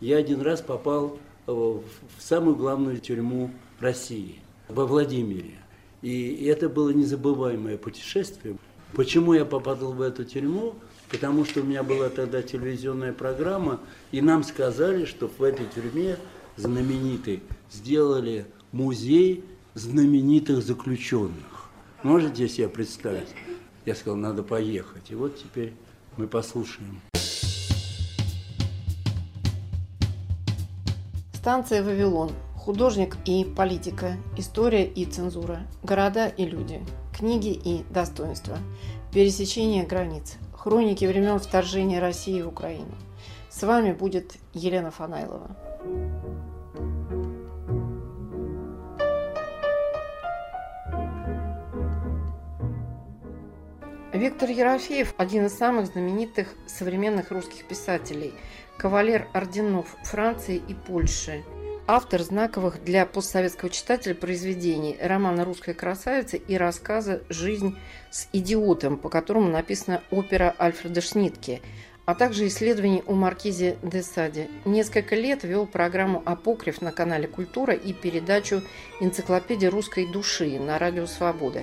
я один раз попал в самую главную тюрьму России, во Владимире. И это было незабываемое путешествие. Почему я попадал в эту тюрьму? Потому что у меня была тогда телевизионная программа, и нам сказали, что в этой тюрьме знаменитый сделали музей знаменитых заключенных. Можете себе представить? Я сказал, надо поехать. И вот теперь мы послушаем. Станция «Вавилон». Художник и политика. История и цензура. Города и люди. Книги и достоинства. Пересечение границ. Хроники времен вторжения России в Украину. С вами будет Елена Фанайлова. Виктор Ерофеев – один из самых знаменитых современных русских писателей, кавалер орденов Франции и Польши, автор знаковых для постсоветского читателя произведений романа «Русская красавица» и рассказа «Жизнь с идиотом», по которому написана опера Альфреда Шнитке – а также исследований о Маркизе де Саде. Несколько лет вел программу «Апокриф» на канале «Культура» и передачу «Энциклопедия русской души» на радио «Свобода».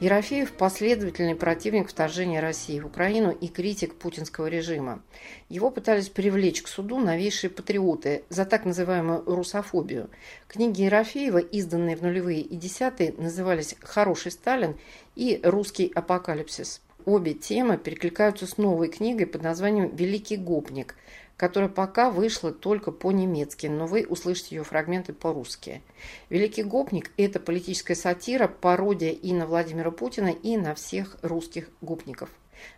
Ерофеев – последовательный противник вторжения России в Украину и критик путинского режима. Его пытались привлечь к суду новейшие патриоты за так называемую русофобию. Книги Ерофеева, изданные в нулевые и десятые, назывались «Хороший Сталин» и «Русский апокалипсис». Обе темы перекликаются с новой книгой под названием «Великий гопник», которая пока вышла только по-немецки, но вы услышите ее фрагменты по-русски. «Великий гопник» – это политическая сатира, пародия и на Владимира Путина, и на всех русских гопников.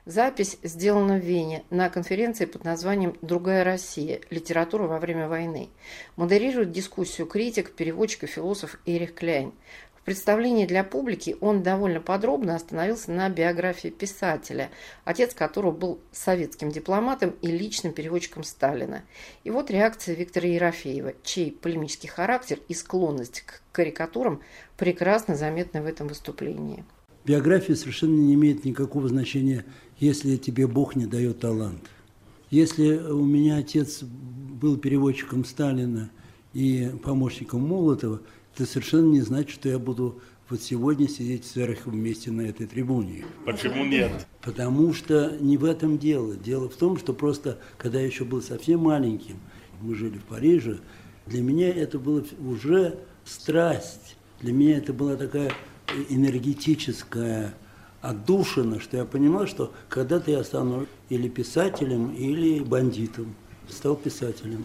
Запись сделана в Вене на конференции под названием «Другая Россия. Литература во время войны». Модерирует дискуссию критик, переводчик и философ Эрих Кляйн представлении для публики он довольно подробно остановился на биографии писателя, отец которого был советским дипломатом и личным переводчиком Сталина. И вот реакция Виктора Ерофеева, чей полемический характер и склонность к карикатурам прекрасно заметны в этом выступлении. Биография совершенно не имеет никакого значения, если тебе Бог не дает талант. Если у меня отец был переводчиком Сталина и помощником Молотова – это совершенно не значит, что я буду вот сегодня сидеть с Эрхом вместе на этой трибуне. Почему нет? Потому что не в этом дело. Дело в том, что просто, когда я еще был совсем маленьким, мы жили в Париже, для меня это было уже страсть. Для меня это была такая энергетическая отдушина, что я понимал, что когда-то я стану или писателем, или бандитом. Стал писателем.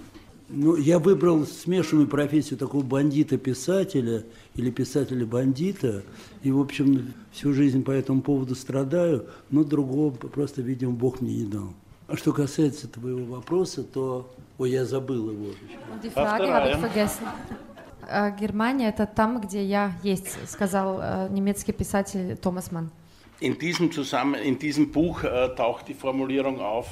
Ну, я выбрал смешанную профессию такого бандита-писателя или писателя-бандита. И, в общем, всю жизнь по этому поводу страдаю, но другого просто, видимо, Бог мне не дал. А что касается твоего вопроса, то... Ой, я забыл его. А Германия – это там, где я есть, сказал э, немецкий писатель Томас Манн. In diesem, Zusammen in diesem Buch äh, taucht die Formulierung auf,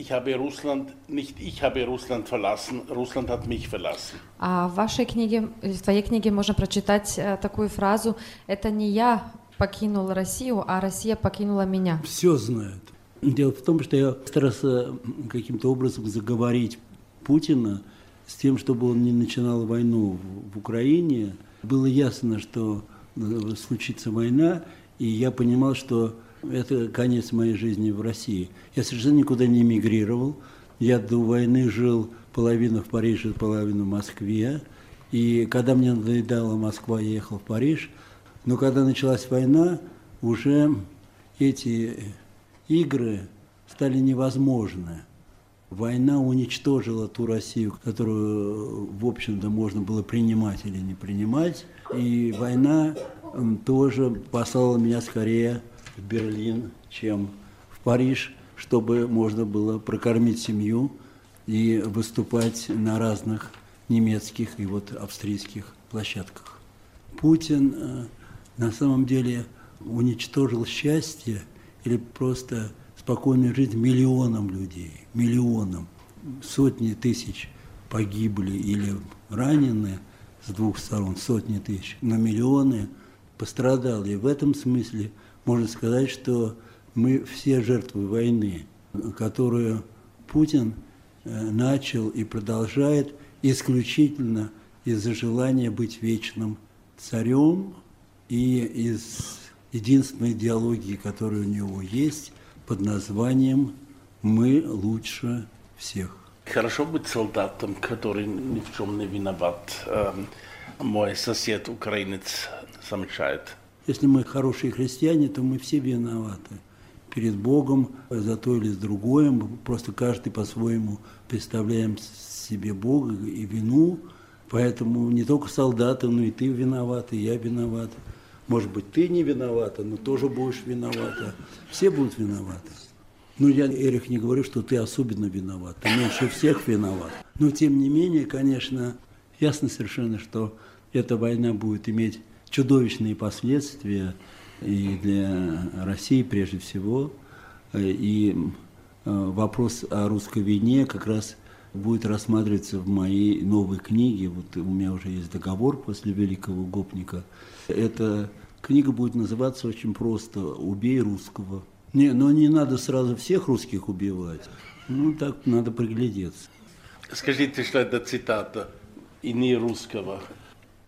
ich habe Russland, nicht ich habe Russland verlassen, Russland hat mich verlassen. А в вашей книге, в твоей книге можно прочитать э, такую фразу «Это не я покинул Россию, а Россия покинула меня». Все знают. Дело в том, что я старался каким-то образом заговорить Путина с тем, чтобы он не начинал войну в Украине. Было ясно, что э, случится война, и я понимал, что это конец моей жизни в России. Я совершенно никуда не эмигрировал. Я до войны жил половину в Париже, половину в Москве. И когда мне надоедала Москва, я ехал в Париж. Но когда началась война, уже эти игры стали невозможны. Война уничтожила ту Россию, которую, в общем-то, можно было принимать или не принимать. И война тоже послала меня скорее в Берлин, чем в Париж, чтобы можно было прокормить семью и выступать на разных немецких и вот австрийских площадках. Путин э, на самом деле уничтожил счастье или просто спокойную жизнь миллионам людей, миллионам. Сотни тысяч погибли или ранены с двух сторон, сотни тысяч, но миллионы пострадали. И в этом смысле – можно сказать, что мы все жертвы войны, которую Путин э, начал и продолжает исключительно из-за желания быть вечным царем и из единственной идеологии, которая у него есть, под названием «Мы лучше всех». Хорошо быть солдатом, который ни в чем не виноват. Эм, мой сосед, украинец, замечает. Если мы хорошие христиане, то мы все виноваты перед Богом за то или другое. Мы просто каждый по-своему представляем себе Бога и вину. Поэтому не только солдаты, но и ты виноват, и я виноват. Может быть, ты не виновата, но тоже будешь виновата. Все будут виноваты. Ну, я, Эрих, не говорю, что ты особенно виноват, ты меньше всех виноват. Но, тем не менее, конечно, ясно совершенно, что эта война будет иметь чудовищные последствия и для России прежде всего. И э, вопрос о русской войне как раз будет рассматриваться в моей новой книге. Вот у меня уже есть договор после Великого Гопника. Эта книга будет называться очень просто «Убей русского». Не, но не надо сразу всех русских убивать. Ну, так надо приглядеться. Скажите, что это цитата «и не русского».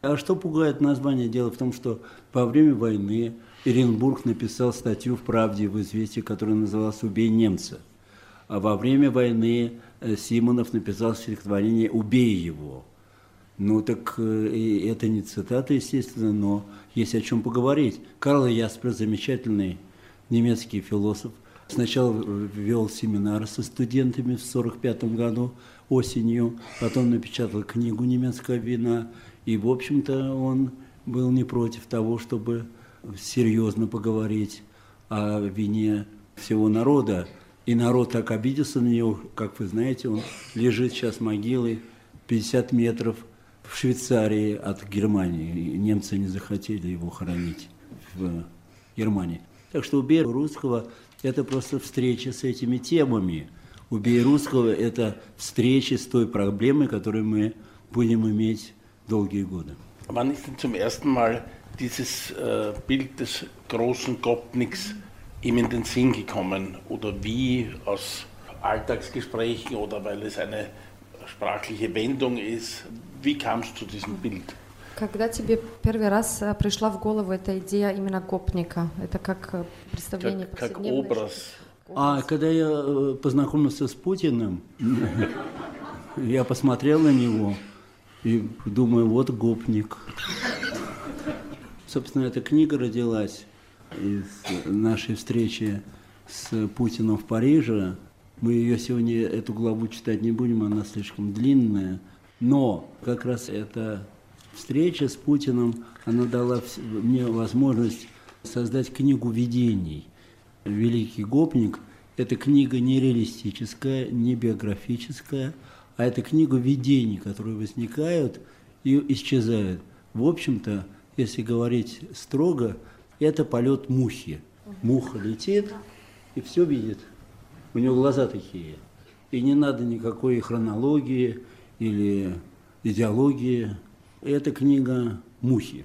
А что пугает название? Дело в том, что во время войны Иренбург написал статью в «Правде» в «Известии», которая называлась «Убей немца». А во время войны э, Симонов написал стихотворение «Убей его». Ну так э, это не цитата, естественно, но есть о чем поговорить. Карл Яспер, замечательный немецкий философ, сначала вел семинар со студентами в 1945 году осенью, потом напечатал книгу «Немецкая вина», и, в общем-то, он был не против того, чтобы серьезно поговорить о вине всего народа. И народ так обиделся на него, как вы знаете, он лежит сейчас могилой 50 метров в Швейцарии от Германии. Немцы не захотели его хоронить в Германии. Так что убей русского – это просто встреча с этими темами. Убей русского – это встреча с той проблемой, которую мы будем иметь долгие годы. Wann ist denn zum ersten Mal dieses äh, Bild des großen Gopniks ihm in den Sinn gekommen? Oder wie aus Alltagsgesprächen oder weil es eine sprachliche Wendung ist? Wie kam es zu diesem Bild? Когда тебе первый раз э, пришла в голову эта идея именно гопника? Это как э, представление Как, как образ. А когда я э, познакомился с Путиным, я посмотрел на него и думаю, вот гопник. Собственно, эта книга родилась из нашей встречи с Путиным в Париже. Мы ее сегодня, эту главу читать не будем, она слишком длинная. Но как раз эта встреча с Путиным, она дала мне возможность создать книгу видений. «Великий гопник» – это книга не реалистическая, не биографическая – а это книга видений, которые возникают и исчезают. В общем-то, если говорить строго, это полет мухи. Муха летит и все видит. У нее глаза такие. И не надо никакой хронологии или идеологии. Это книга мухи.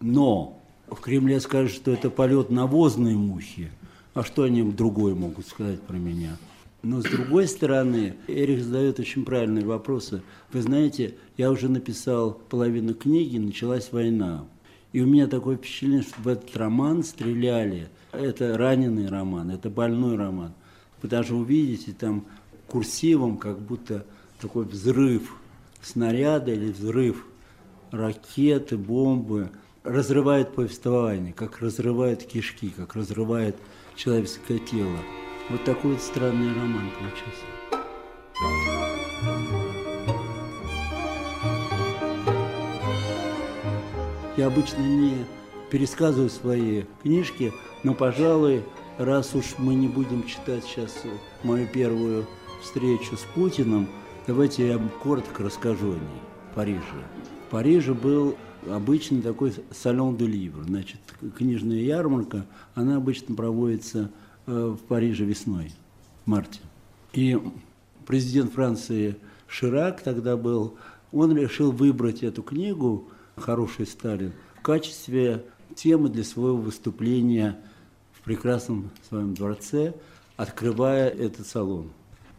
Но в Кремле скажут, что это полет навозной мухи. А что они другое могут сказать про меня? Но с другой стороны, Эрих задает очень правильные вопросы. Вы знаете, я уже написал половину книги, началась война. И у меня такое впечатление, что в этот роман стреляли. Это раненый роман, это больной роман. Вы даже увидите там курсивом, как будто такой взрыв снаряда или взрыв ракеты, бомбы разрывает повествование, как разрывает кишки, как разрывает человеческое тело. Вот такой вот странный роман получился. Я обычно не пересказываю свои книжки, но, пожалуй, раз уж мы не будем читать сейчас мою первую встречу с Путиным, давайте я коротко расскажу о ней Париже. В Париже был обычный такой салон де ливр, значит, книжная ярмарка, она обычно проводится в Париже весной, в марте. И президент Франции Ширак тогда был, он решил выбрать эту книгу «Хороший Сталин» в качестве темы для своего выступления в прекрасном своем дворце, открывая этот салон.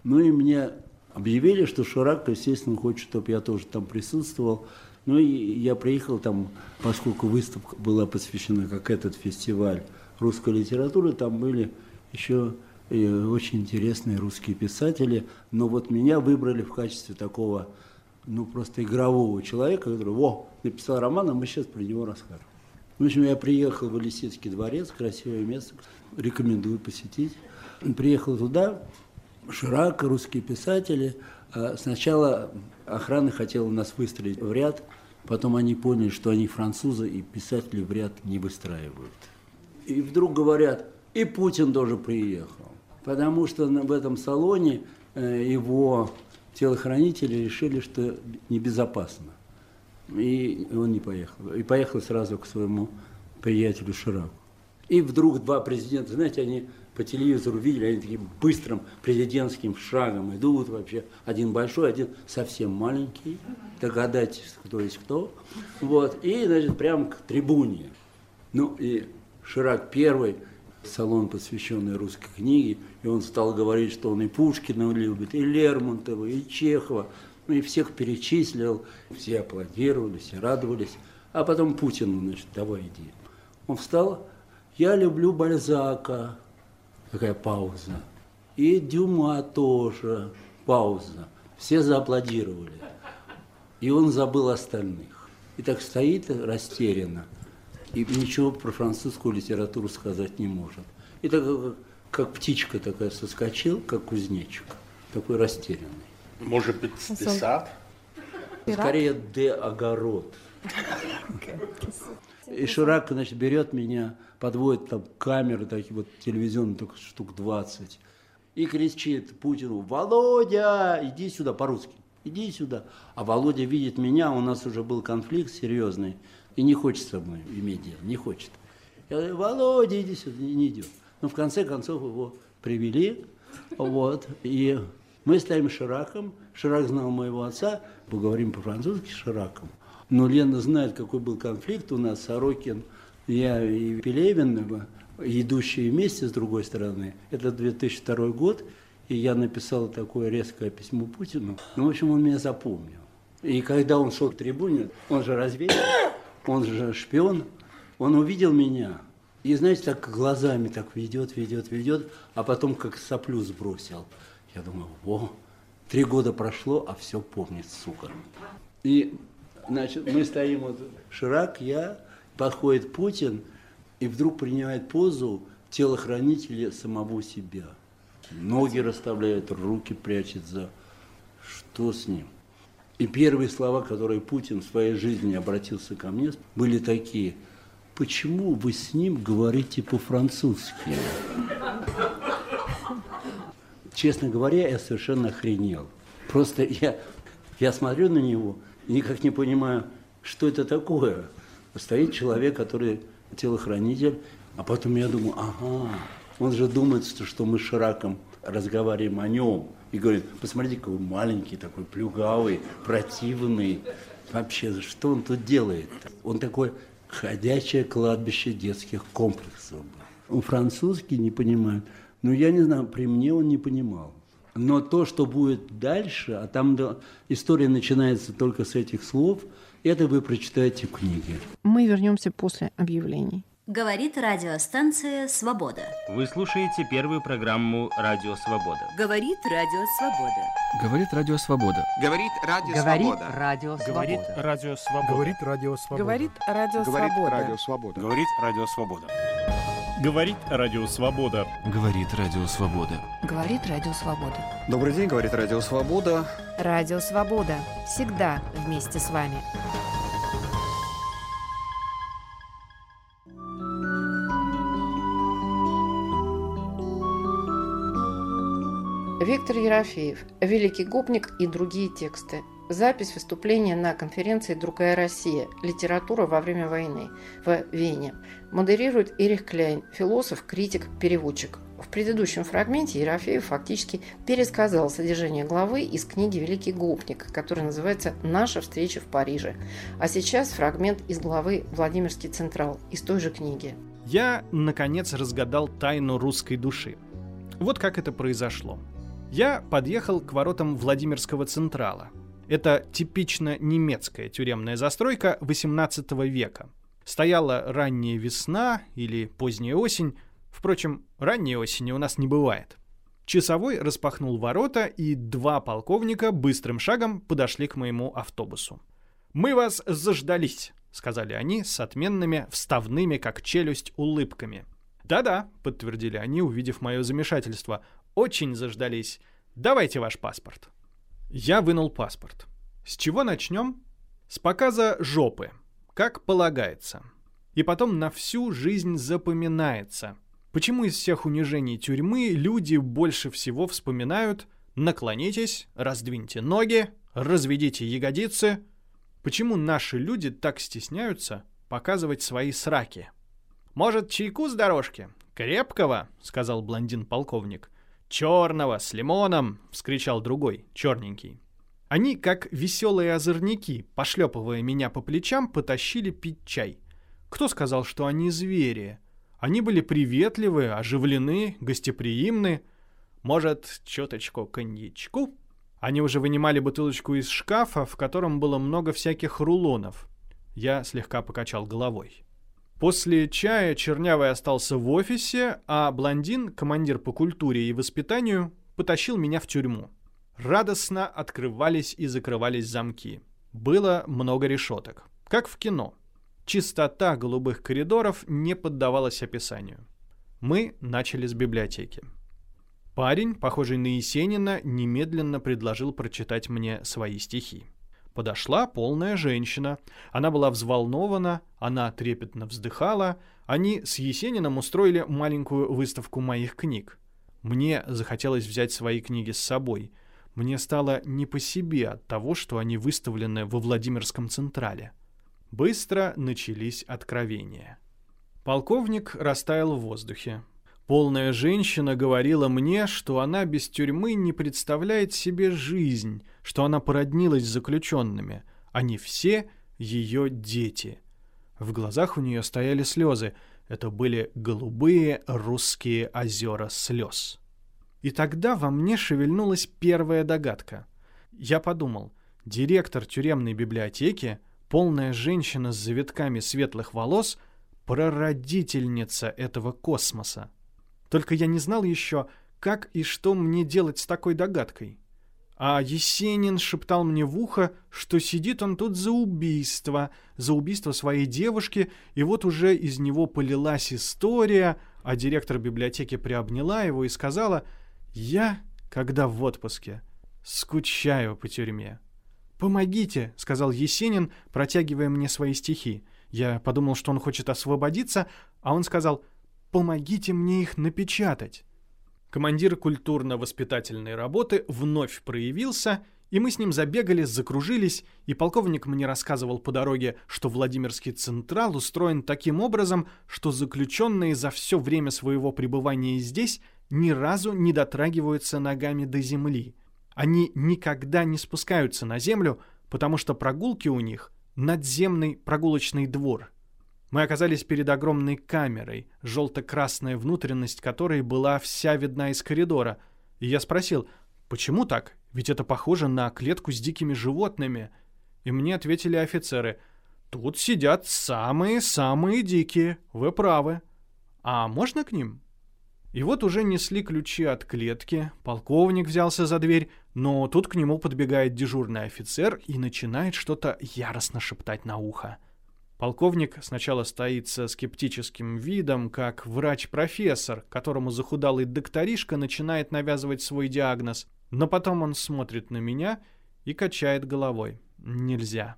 Ну и мне Объявили, что Ширак, естественно, хочет, чтобы я тоже там присутствовал. Ну и я приехал там, поскольку выставка была посвящена, как этот фестиваль русской литературы, там были еще очень интересные русские писатели, но вот меня выбрали в качестве такого, ну, просто игрового человека, который, во, написал роман, а мы сейчас про него расскажем. В общем, я приехал в Елисейский дворец, красивое место, рекомендую посетить. Приехал туда, Ширак, русские писатели. А сначала охрана хотела нас выстроить в ряд, потом они поняли, что они французы, и писатели в ряд не выстраивают. И вдруг говорят, и Путин тоже приехал потому что в этом салоне э, его телохранители решили, что небезопасно. И он не поехал. И поехал сразу к своему приятелю Шираку. И вдруг два президента, знаете, они по телевизору видели, они таким быстрым президентским шагом идут вообще. Один большой, один совсем маленький. Догадайтесь, кто есть кто. Вот. И, значит, прямо к трибуне. Ну, и Ширак первый – салон, посвященный русской книге, и он стал говорить, что он и Пушкина любит, и Лермонтова, и Чехова, ну и всех перечислил, все аплодировали, все радовались, а потом Путину, значит, давай иди. Он встал, я люблю Бальзака, такая пауза, и Дюма тоже, пауза, все зааплодировали, и он забыл остальных. И так стоит растерянно – и ничего про французскую литературу сказать не может. И так как, птичка такая соскочил, как кузнечик, такой растерянный. Может быть, десад? Скорее, де огород. И Ширак, значит, берет меня, подводит там камеры, такие вот телевизионные, только штук 20, и кричит Путину, Володя, иди сюда, по-русски, иди сюда. А Володя видит меня, у нас уже был конфликт серьезный, и не хочет со мной иметь дело, не хочет. Я говорю, Володя, иди сюда, не идет. Но в конце концов его привели, вот, и мы стоим Шираком, Ширак знал моего отца, поговорим по-французски Шираком. Но Лена знает, какой был конфликт у нас, Сорокин, я и Пелевин, идущие вместе с другой стороны. Это 2002 год, и я написал такое резкое письмо Путину. Ну, в общем, он меня запомнил. И когда он шел к трибуне, он же развеял он же шпион, он увидел меня, и, знаете, так глазами так ведет, ведет, ведет, а потом как соплю сбросил. Я думаю, о, три года прошло, а все помнит, сука. И, значит, мы стоим, вот, Ширак, я, подходит Путин, и вдруг принимает позу телохранителя самого себя. Ноги расставляет, руки прячет за... Что с ним? И первые слова, которые Путин в своей жизни обратился ко мне, были такие. Почему вы с ним говорите по-французски? Честно говоря, я совершенно охренел. Просто я, я смотрю на него и никак не понимаю, что это такое. Стоит человек, который телохранитель, а потом я думаю, ага, он же думает, что мы с Шираком разговариваем о нем – и говорит, посмотрите, какой маленький, такой плюгавый, противный. Вообще, что он тут делает? Он такое ходячее кладбище детских комплексов. Он французский не понимает. Но я не знаю, при мне он не понимал. Но то, что будет дальше, а там история начинается только с этих слов, это вы прочитаете в книге. Мы вернемся после объявлений. Говорит радиостанция «Свобода». Вы слушаете первую программу «Радио Свобода». Говорит Радио Свобода. Говорит Радио Свобода. Говорит Радио Свобода. Говорит Радио Свобода. Говорит Радио Свобода. Говорит Радио Свобода. Говорит Радио Свобода. Говорит Радио Свобода. Говорит Радио Свобода. Говорит Радио Свобода. Добрый день, говорит Радио Свобода. Радио Свобода. Всегда вместе с вами. Виктор Ерофеев, «Великий гопник» и другие тексты. Запись выступления на конференции «Другая Россия. Литература во время войны» в Вене. Модерирует Эрих Кляйн, философ, критик, переводчик. В предыдущем фрагменте Ерофеев фактически пересказал содержание главы из книги «Великий гопник», которая называется «Наша встреча в Париже». А сейчас фрагмент из главы «Владимирский Централ» из той же книги. Я, наконец, разгадал тайну русской души. Вот как это произошло. Я подъехал к воротам Владимирского Централа. Это типично немецкая тюремная застройка XVIII века. Стояла ранняя весна или поздняя осень. Впрочем, ранней осени у нас не бывает. Часовой распахнул ворота, и два полковника быстрым шагом подошли к моему автобусу. «Мы вас заждались», — сказали они с отменными, вставными, как челюсть, улыбками. «Да-да», — подтвердили они, увидев мое замешательство. «Очень заждались. Давайте ваш паспорт». Я вынул паспорт. С чего начнем? С показа жопы, как полагается. И потом на всю жизнь запоминается. Почему из всех унижений тюрьмы люди больше всего вспоминают «наклонитесь», «раздвиньте ноги», «разведите ягодицы», Почему наши люди так стесняются показывать свои сраки? «Может, чайку с дорожки? Крепкого?» — сказал блондин-полковник. «Черного, с лимоном!» — вскричал другой, черненький. Они, как веселые озорники, пошлепывая меня по плечам, потащили пить чай. Кто сказал, что они звери? Они были приветливы, оживлены, гостеприимны. Может, чуточку коньячку? Они уже вынимали бутылочку из шкафа, в котором было много всяких рулонов. Я слегка покачал головой. После чая Чернявый остался в офисе, а блондин, командир по культуре и воспитанию, потащил меня в тюрьму. Радостно открывались и закрывались замки. Было много решеток. Как в кино. Чистота голубых коридоров не поддавалась описанию. Мы начали с библиотеки. Парень, похожий на Есенина, немедленно предложил прочитать мне свои стихи. Подошла полная женщина. Она была взволнована, она трепетно вздыхала. Они с Есениным устроили маленькую выставку моих книг. Мне захотелось взять свои книги с собой. Мне стало не по себе от того, что они выставлены во Владимирском Централе. Быстро начались откровения. Полковник растаял в воздухе. Полная женщина говорила мне, что она без тюрьмы не представляет себе жизнь, что она породнилась с заключенными. Они все ее дети. В глазах у нее стояли слезы. Это были голубые русские озера слез. И тогда во мне шевельнулась первая догадка. Я подумал, директор тюремной библиотеки, полная женщина с завитками светлых волос, прародительница этого космоса. Только я не знал еще, как и что мне делать с такой догадкой. А Есенин шептал мне в ухо, что сидит он тут за убийство, за убийство своей девушки, и вот уже из него полилась история, а директор библиотеки приобняла его и сказала, «Я, когда в отпуске, скучаю по тюрьме». «Помогите», — сказал Есенин, протягивая мне свои стихи. Я подумал, что он хочет освободиться, а он сказал — Помогите мне их напечатать. Командир культурно-воспитательной работы вновь проявился, и мы с ним забегали, закружились, и полковник мне рассказывал по дороге, что Владимирский Централ устроен таким образом, что заключенные за все время своего пребывания здесь ни разу не дотрагиваются ногами до земли. Они никогда не спускаются на землю, потому что прогулки у них — надземный прогулочный двор — мы оказались перед огромной камерой, желто-красная внутренность которой была вся видна из коридора. И я спросил, почему так? Ведь это похоже на клетку с дикими животными. И мне ответили офицеры, тут сидят самые-самые дикие, вы правы. А можно к ним? И вот уже несли ключи от клетки, полковник взялся за дверь, но тут к нему подбегает дежурный офицер и начинает что-то яростно шептать на ухо. Полковник сначала стоит со скептическим видом, как врач-профессор, которому захудалый докторишка начинает навязывать свой диагноз, но потом он смотрит на меня и качает головой. Нельзя.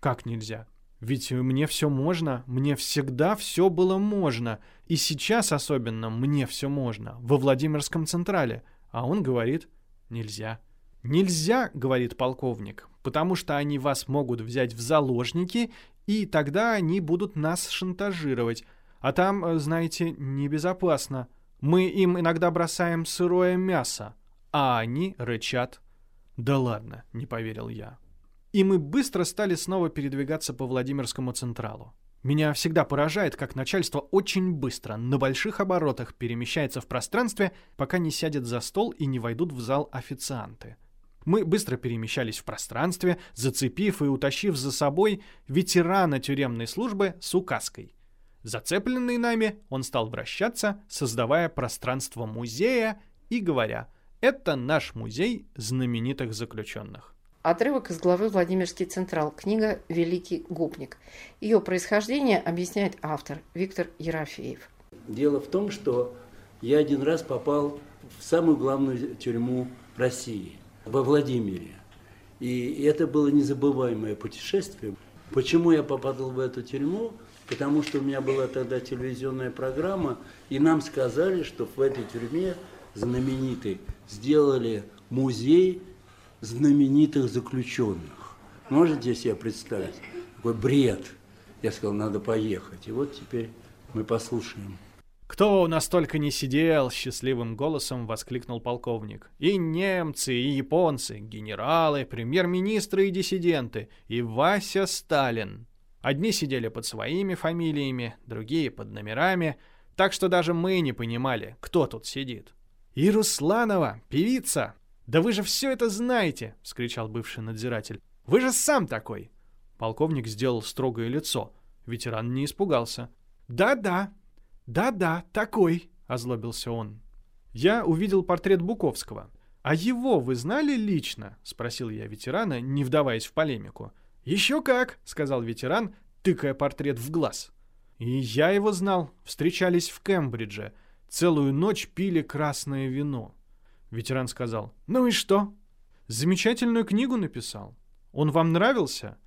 Как нельзя? Ведь мне все можно, мне всегда все было можно, и сейчас особенно мне все можно, во Владимирском Централе, а он говорит «нельзя». «Нельзя», — говорит полковник, «потому что они вас могут взять в заложники и тогда они будут нас шантажировать. А там, э, знаете, небезопасно. Мы им иногда бросаем сырое мясо, а они рычат. Да ладно, не поверил я. И мы быстро стали снова передвигаться по Владимирскому Централу. Меня всегда поражает, как начальство очень быстро, на больших оборотах перемещается в пространстве, пока не сядет за стол и не войдут в зал официанты. Мы быстро перемещались в пространстве, зацепив и утащив за собой ветерана тюремной службы с указкой. Зацепленный нами, он стал вращаться, создавая пространство музея и говоря «Это наш музей знаменитых заключенных». Отрывок из главы «Владимирский Централ», книга «Великий гопник». Ее происхождение объясняет автор Виктор Ерофеев. Дело в том, что я один раз попал в самую главную тюрьму России, во Владимире. И это было незабываемое путешествие. Почему я попадал в эту тюрьму? Потому что у меня была тогда телевизионная программа, и нам сказали, что в этой тюрьме знаменитый сделали музей знаменитых заключенных. Можете себе представить? Такой бред. Я сказал, надо поехать. И вот теперь мы послушаем. «Кто у нас только не сидел!» — счастливым голосом воскликнул полковник. «И немцы, и японцы, генералы, премьер-министры и диссиденты, и Вася Сталин. Одни сидели под своими фамилиями, другие под номерами, так что даже мы не понимали, кто тут сидит. И Русланова, певица, «Да вы же все это знаете!» — вскричал бывший надзиратель. «Вы же сам такой!» Полковник сделал строгое лицо. Ветеран не испугался. «Да-да, да-да, такой!» — озлобился он. Я увидел портрет Буковского. «А его вы знали лично?» — спросил я ветерана, не вдаваясь в полемику. «Еще как!» — сказал ветеран, тыкая портрет в глаз. И я его знал. Встречались в Кембридже. Целую ночь пили красное вино. Ветеран сказал, «Ну и что?» «Замечательную книгу написал. Он вам нравился?»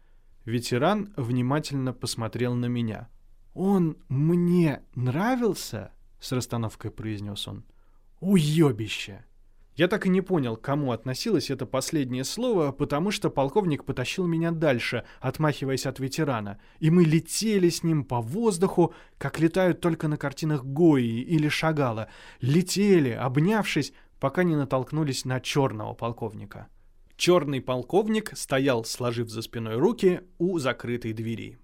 Ветеран внимательно посмотрел на меня. «Он мне нравился?» — с расстановкой произнес он. «Уебище!» Я так и не понял, к кому относилось это последнее слово, потому что полковник потащил меня дальше, отмахиваясь от ветерана, и мы летели с ним по воздуху, как летают только на картинах Гои или Шагала. Летели, обнявшись, пока не натолкнулись на черного полковника. Черный полковник стоял, сложив за спиной руки, у закрытой двери.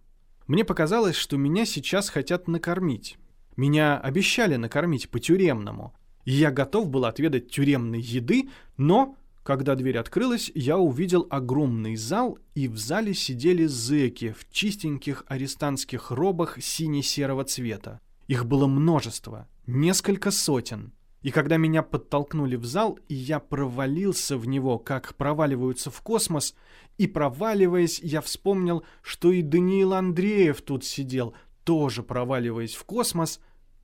Мне показалось, что меня сейчас хотят накормить. Меня обещали накормить по-тюремному. И я готов был отведать тюремной еды, но, когда дверь открылась, я увидел огромный зал, и в зале сидели зэки в чистеньких арестантских робах сине-серого цвета. Их было множество, несколько сотен. И когда меня подтолкнули в зал, и я провалился в него, как проваливаются в космос, и проваливаясь, я вспомнил, что и Даниил Андреев тут сидел, тоже проваливаясь в космос,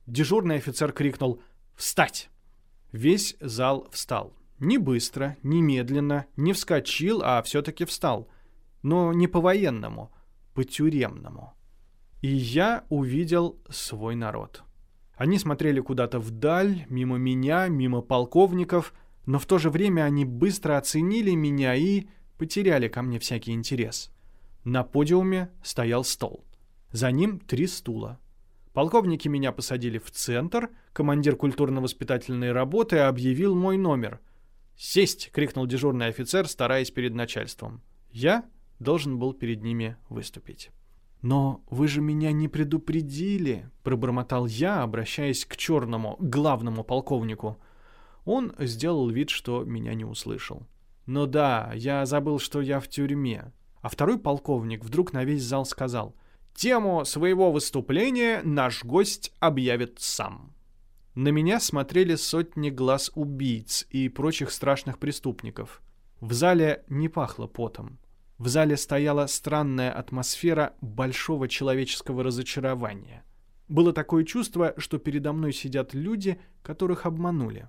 дежурный офицер крикнул «Встать!». Весь зал встал. Не быстро, не медленно, не вскочил, а все-таки встал. Но не по-военному, по-тюремному. И я увидел свой народ. Они смотрели куда-то вдаль, мимо меня, мимо полковников, но в то же время они быстро оценили меня и потеряли ко мне всякий интерес. На подиуме стоял стол. За ним три стула. Полковники меня посадили в центр, командир культурно-воспитательной работы объявил мой номер. «Сесть!» — крикнул дежурный офицер, стараясь перед начальством. Я должен был перед ними выступить. «Но вы же меня не предупредили», — пробормотал я, обращаясь к черному, главному полковнику. Он сделал вид, что меня не услышал. «Ну да, я забыл, что я в тюрьме». А второй полковник вдруг на весь зал сказал, «Тему своего выступления наш гость объявит сам». На меня смотрели сотни глаз убийц и прочих страшных преступников. В зале не пахло потом. В зале стояла странная атмосфера большого человеческого разочарования. Было такое чувство, что передо мной сидят люди, которых обманули.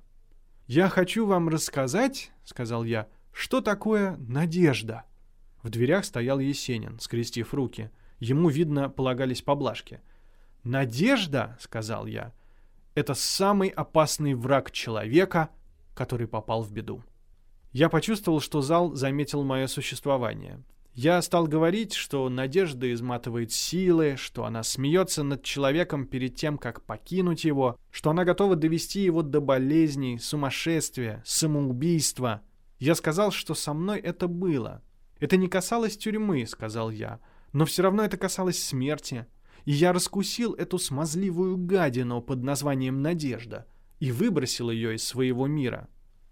«Я хочу вам рассказать, — сказал я, — что такое надежда». В дверях стоял Есенин, скрестив руки. Ему, видно, полагались поблажки. «Надежда, — сказал я, — это самый опасный враг человека, который попал в беду». Я почувствовал, что зал заметил мое существование. Я стал говорить, что надежда изматывает силы, что она смеется над человеком перед тем, как покинуть его, что она готова довести его до болезней, сумасшествия, самоубийства. Я сказал, что со мной это было. Это не касалось тюрьмы, сказал я, но все равно это касалось смерти. И я раскусил эту смазливую гадину под названием «Надежда» и выбросил ее из своего мира.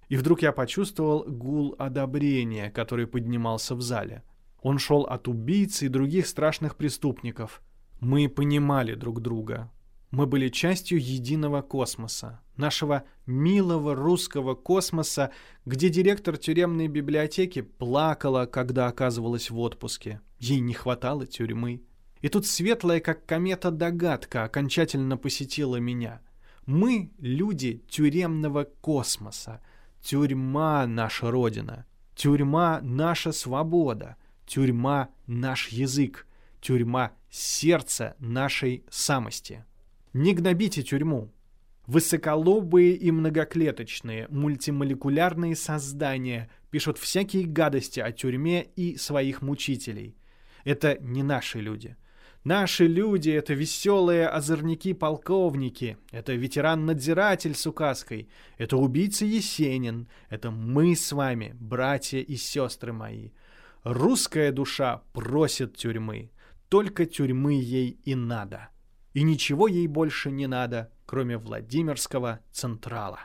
И вдруг я почувствовал гул одобрения, который поднимался в зале. Он шел от убийц и других страшных преступников. Мы понимали друг друга. Мы были частью единого космоса, нашего милого русского космоса, где директор тюремной библиотеки плакала, когда оказывалась в отпуске. Ей не хватало тюрьмы. И тут светлая, как комета, догадка окончательно посетила меня. Мы — люди тюремного космоса. Тюрьма — наша родина. Тюрьма — наша свобода. Тюрьма — наш язык. Тюрьма — сердце нашей самости. Не гнобите тюрьму. Высоколобые и многоклеточные, мультимолекулярные создания пишут всякие гадости о тюрьме и своих мучителей. Это не наши люди. Наши люди — это веселые озорники-полковники, это ветеран-надзиратель с указкой, это убийца Есенин, это мы с вами, братья и сестры мои. Русская душа просит тюрьмы, только тюрьмы ей и надо. И ничего ей больше не надо, кроме Владимирского Централа.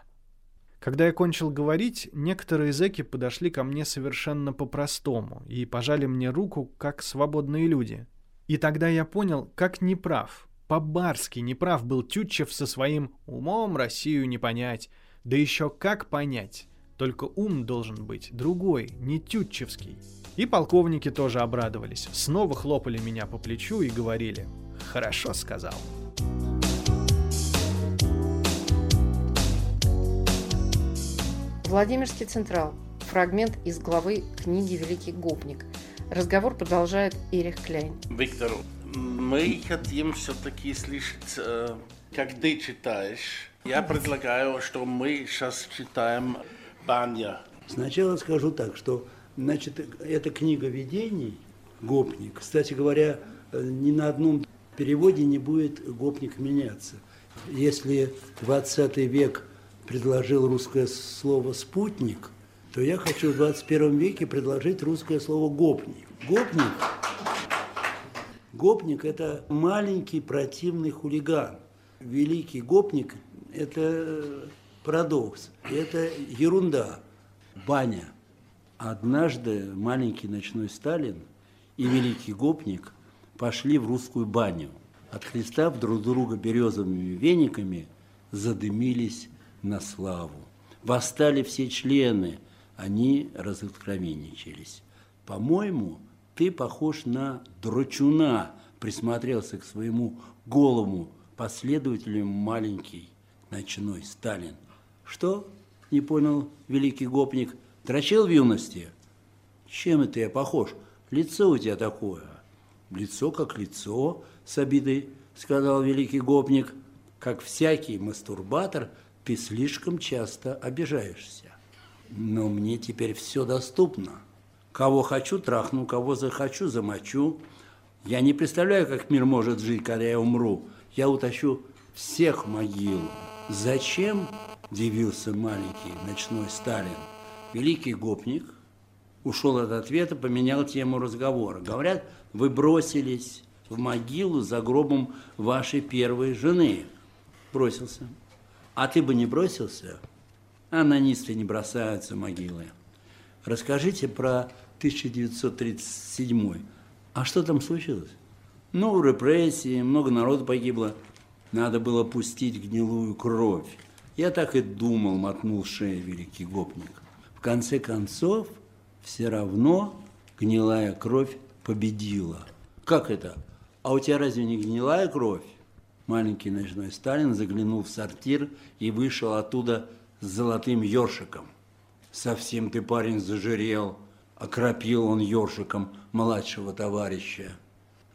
Когда я кончил говорить, некоторые зэки подошли ко мне совершенно по-простому и пожали мне руку, как свободные люди — и тогда я понял, как неправ, по-барски неправ был Тютчев со своим «умом Россию не понять». Да еще как понять? Только ум должен быть другой, не тютчевский. И полковники тоже обрадовались, снова хлопали меня по плечу и говорили «хорошо сказал». Владимирский Централ. Фрагмент из главы книги «Великий гопник». Разговор продолжает Эрих Кляйн. Виктор, мы хотим все-таки слышать, э, как ты читаешь. Я предлагаю, что мы сейчас читаем Баня. Сначала скажу так, что значит, эта книга видений «Гопник», кстати говоря, э, ни на одном переводе не будет «гопник» меняться. Если 20 век предложил русское слово «спутник», то я хочу в 21 веке предложить русское слово «гопник». Гопник, гопник – это маленький противный хулиган. Великий гопник – это парадокс, это ерунда, баня. Однажды маленький ночной Сталин и великий гопник пошли в русскую баню. Отхлестав друг друга березовыми вениками, задымились на славу. Восстали все члены – они разоткровенничались. По-моему, ты похож на дрочуна, присмотрелся к своему голому последователю маленький ночной Сталин. Что? Не понял великий гопник. Дрочил в юности? Чем это я похож? Лицо у тебя такое. Лицо как лицо, с обидой сказал великий гопник. Как всякий мастурбатор, ты слишком часто обижаешься. Но мне теперь все доступно. Кого хочу, трахну, кого захочу, замочу. Я не представляю, как мир может жить, когда я умру. Я утащу всех в могилу. Зачем, дивился маленький ночной Сталин, великий гопник, ушел от ответа, поменял тему разговора. Говорят, вы бросились в могилу за гробом вашей первой жены. Бросился. А ты бы не бросился? Анонисты не бросаются могилы. Расскажите про 1937. А что там случилось? Ну, репрессии, много народу погибло. Надо было пустить гнилую кровь. Я так и думал, мотнул шею великий гопник. В конце концов, все равно гнилая кровь победила. Как это? А у тебя разве не гнилая кровь? Маленький ночной Сталин заглянул в сортир и вышел оттуда с золотым ёршиком. Совсем ты, парень, зажирел, окропил он ёршиком младшего товарища.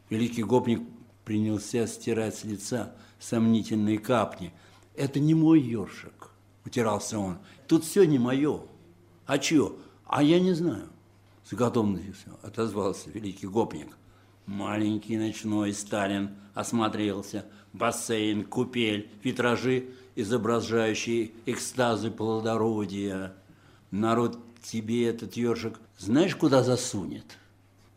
Великий гопник принялся стирать с лица сомнительные капни. Это не мой ёршик, утирался он. Тут все не мое. А чье? А я не знаю. С готовностью отозвался великий гопник. Маленький ночной Сталин осмотрелся. Бассейн, купель, витражи – изображающие экстазы плодородия. Народ тебе этот ежик знаешь, куда засунет?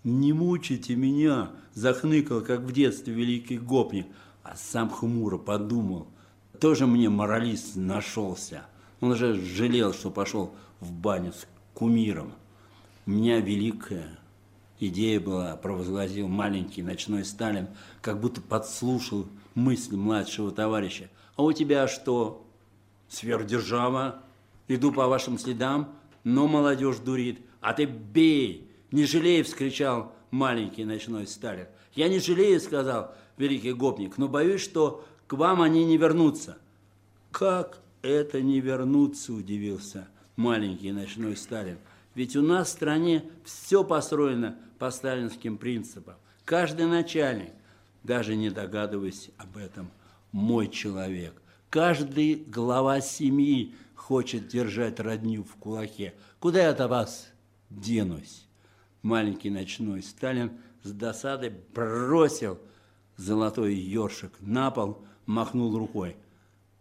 не мучайте меня, захныкал, как в детстве великий гопник, а сам хмуро подумал, тоже мне моралист нашелся. Он уже жалел, что пошел в баню с кумиром. У меня великая идея была, провозгласил маленький ночной Сталин, как будто подслушал мысли младшего товарища. А у тебя что? Сверхдержава? Иду по вашим следам, но молодежь дурит. А ты бей! Не жалей, вскричал маленький ночной Сталин. Я не жалею, сказал великий гопник, но боюсь, что к вам они не вернутся. Как это не вернуться, удивился маленький ночной Сталин. Ведь у нас в стране все построено по сталинским принципам. Каждый начальник, даже не догадываясь об этом, мой человек. Каждый глава семьи хочет держать родню в кулаке. Куда я от вас денусь? Маленький ночной Сталин с досадой бросил золотой ёршик на пол, махнул рукой.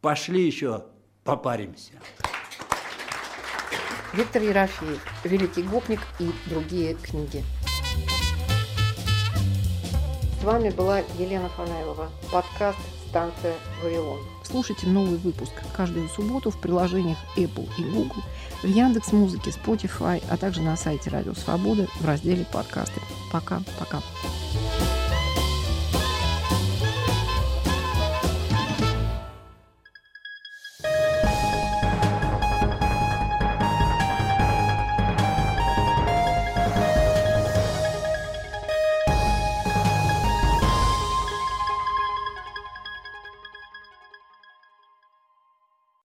Пошли еще попаримся. Виктор Ерофеев, «Великий гопник» и другие книги. С вами была Елена Фанаилова. Подкаст «Станция Вавилон». Слушайте новый выпуск каждую субботу в приложениях Apple и Google, в Яндекс Музыке, Spotify, а также на сайте Радио Свобода в разделе «Подкасты». Пока-пока.